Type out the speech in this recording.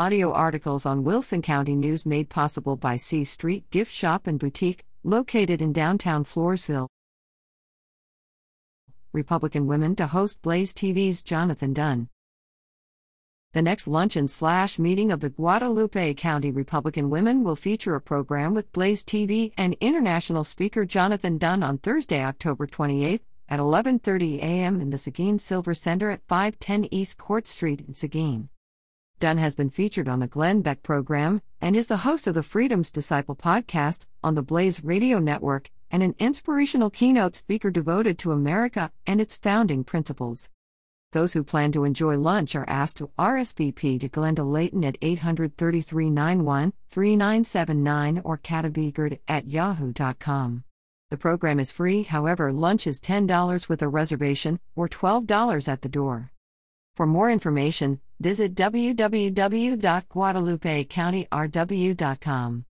audio articles on Wilson County news made possible by C Street Gift Shop and Boutique, located in downtown Floresville. Republican women to host Blaze TV's Jonathan Dunn. The next luncheon slash meeting of the Guadalupe County Republican Women will feature a program with Blaze TV and international speaker Jonathan Dunn on Thursday, October 28th at 11:30 a.m. in the Seguin Silver Center at 510 East Court Street in Seguin. Dunn has been featured on the Glenn Beck program and is the host of the Freedom's Disciple podcast on the Blaze Radio Network and an inspirational keynote speaker devoted to America and its founding principles. Those who plan to enjoy lunch are asked to RSVP to Glenda Layton at 83391 3979 or catabegard at yahoo.com. The program is free, however, lunch is $10 with a reservation or $12 at the door. For more information, visit www.guadalupecounty.rw.com.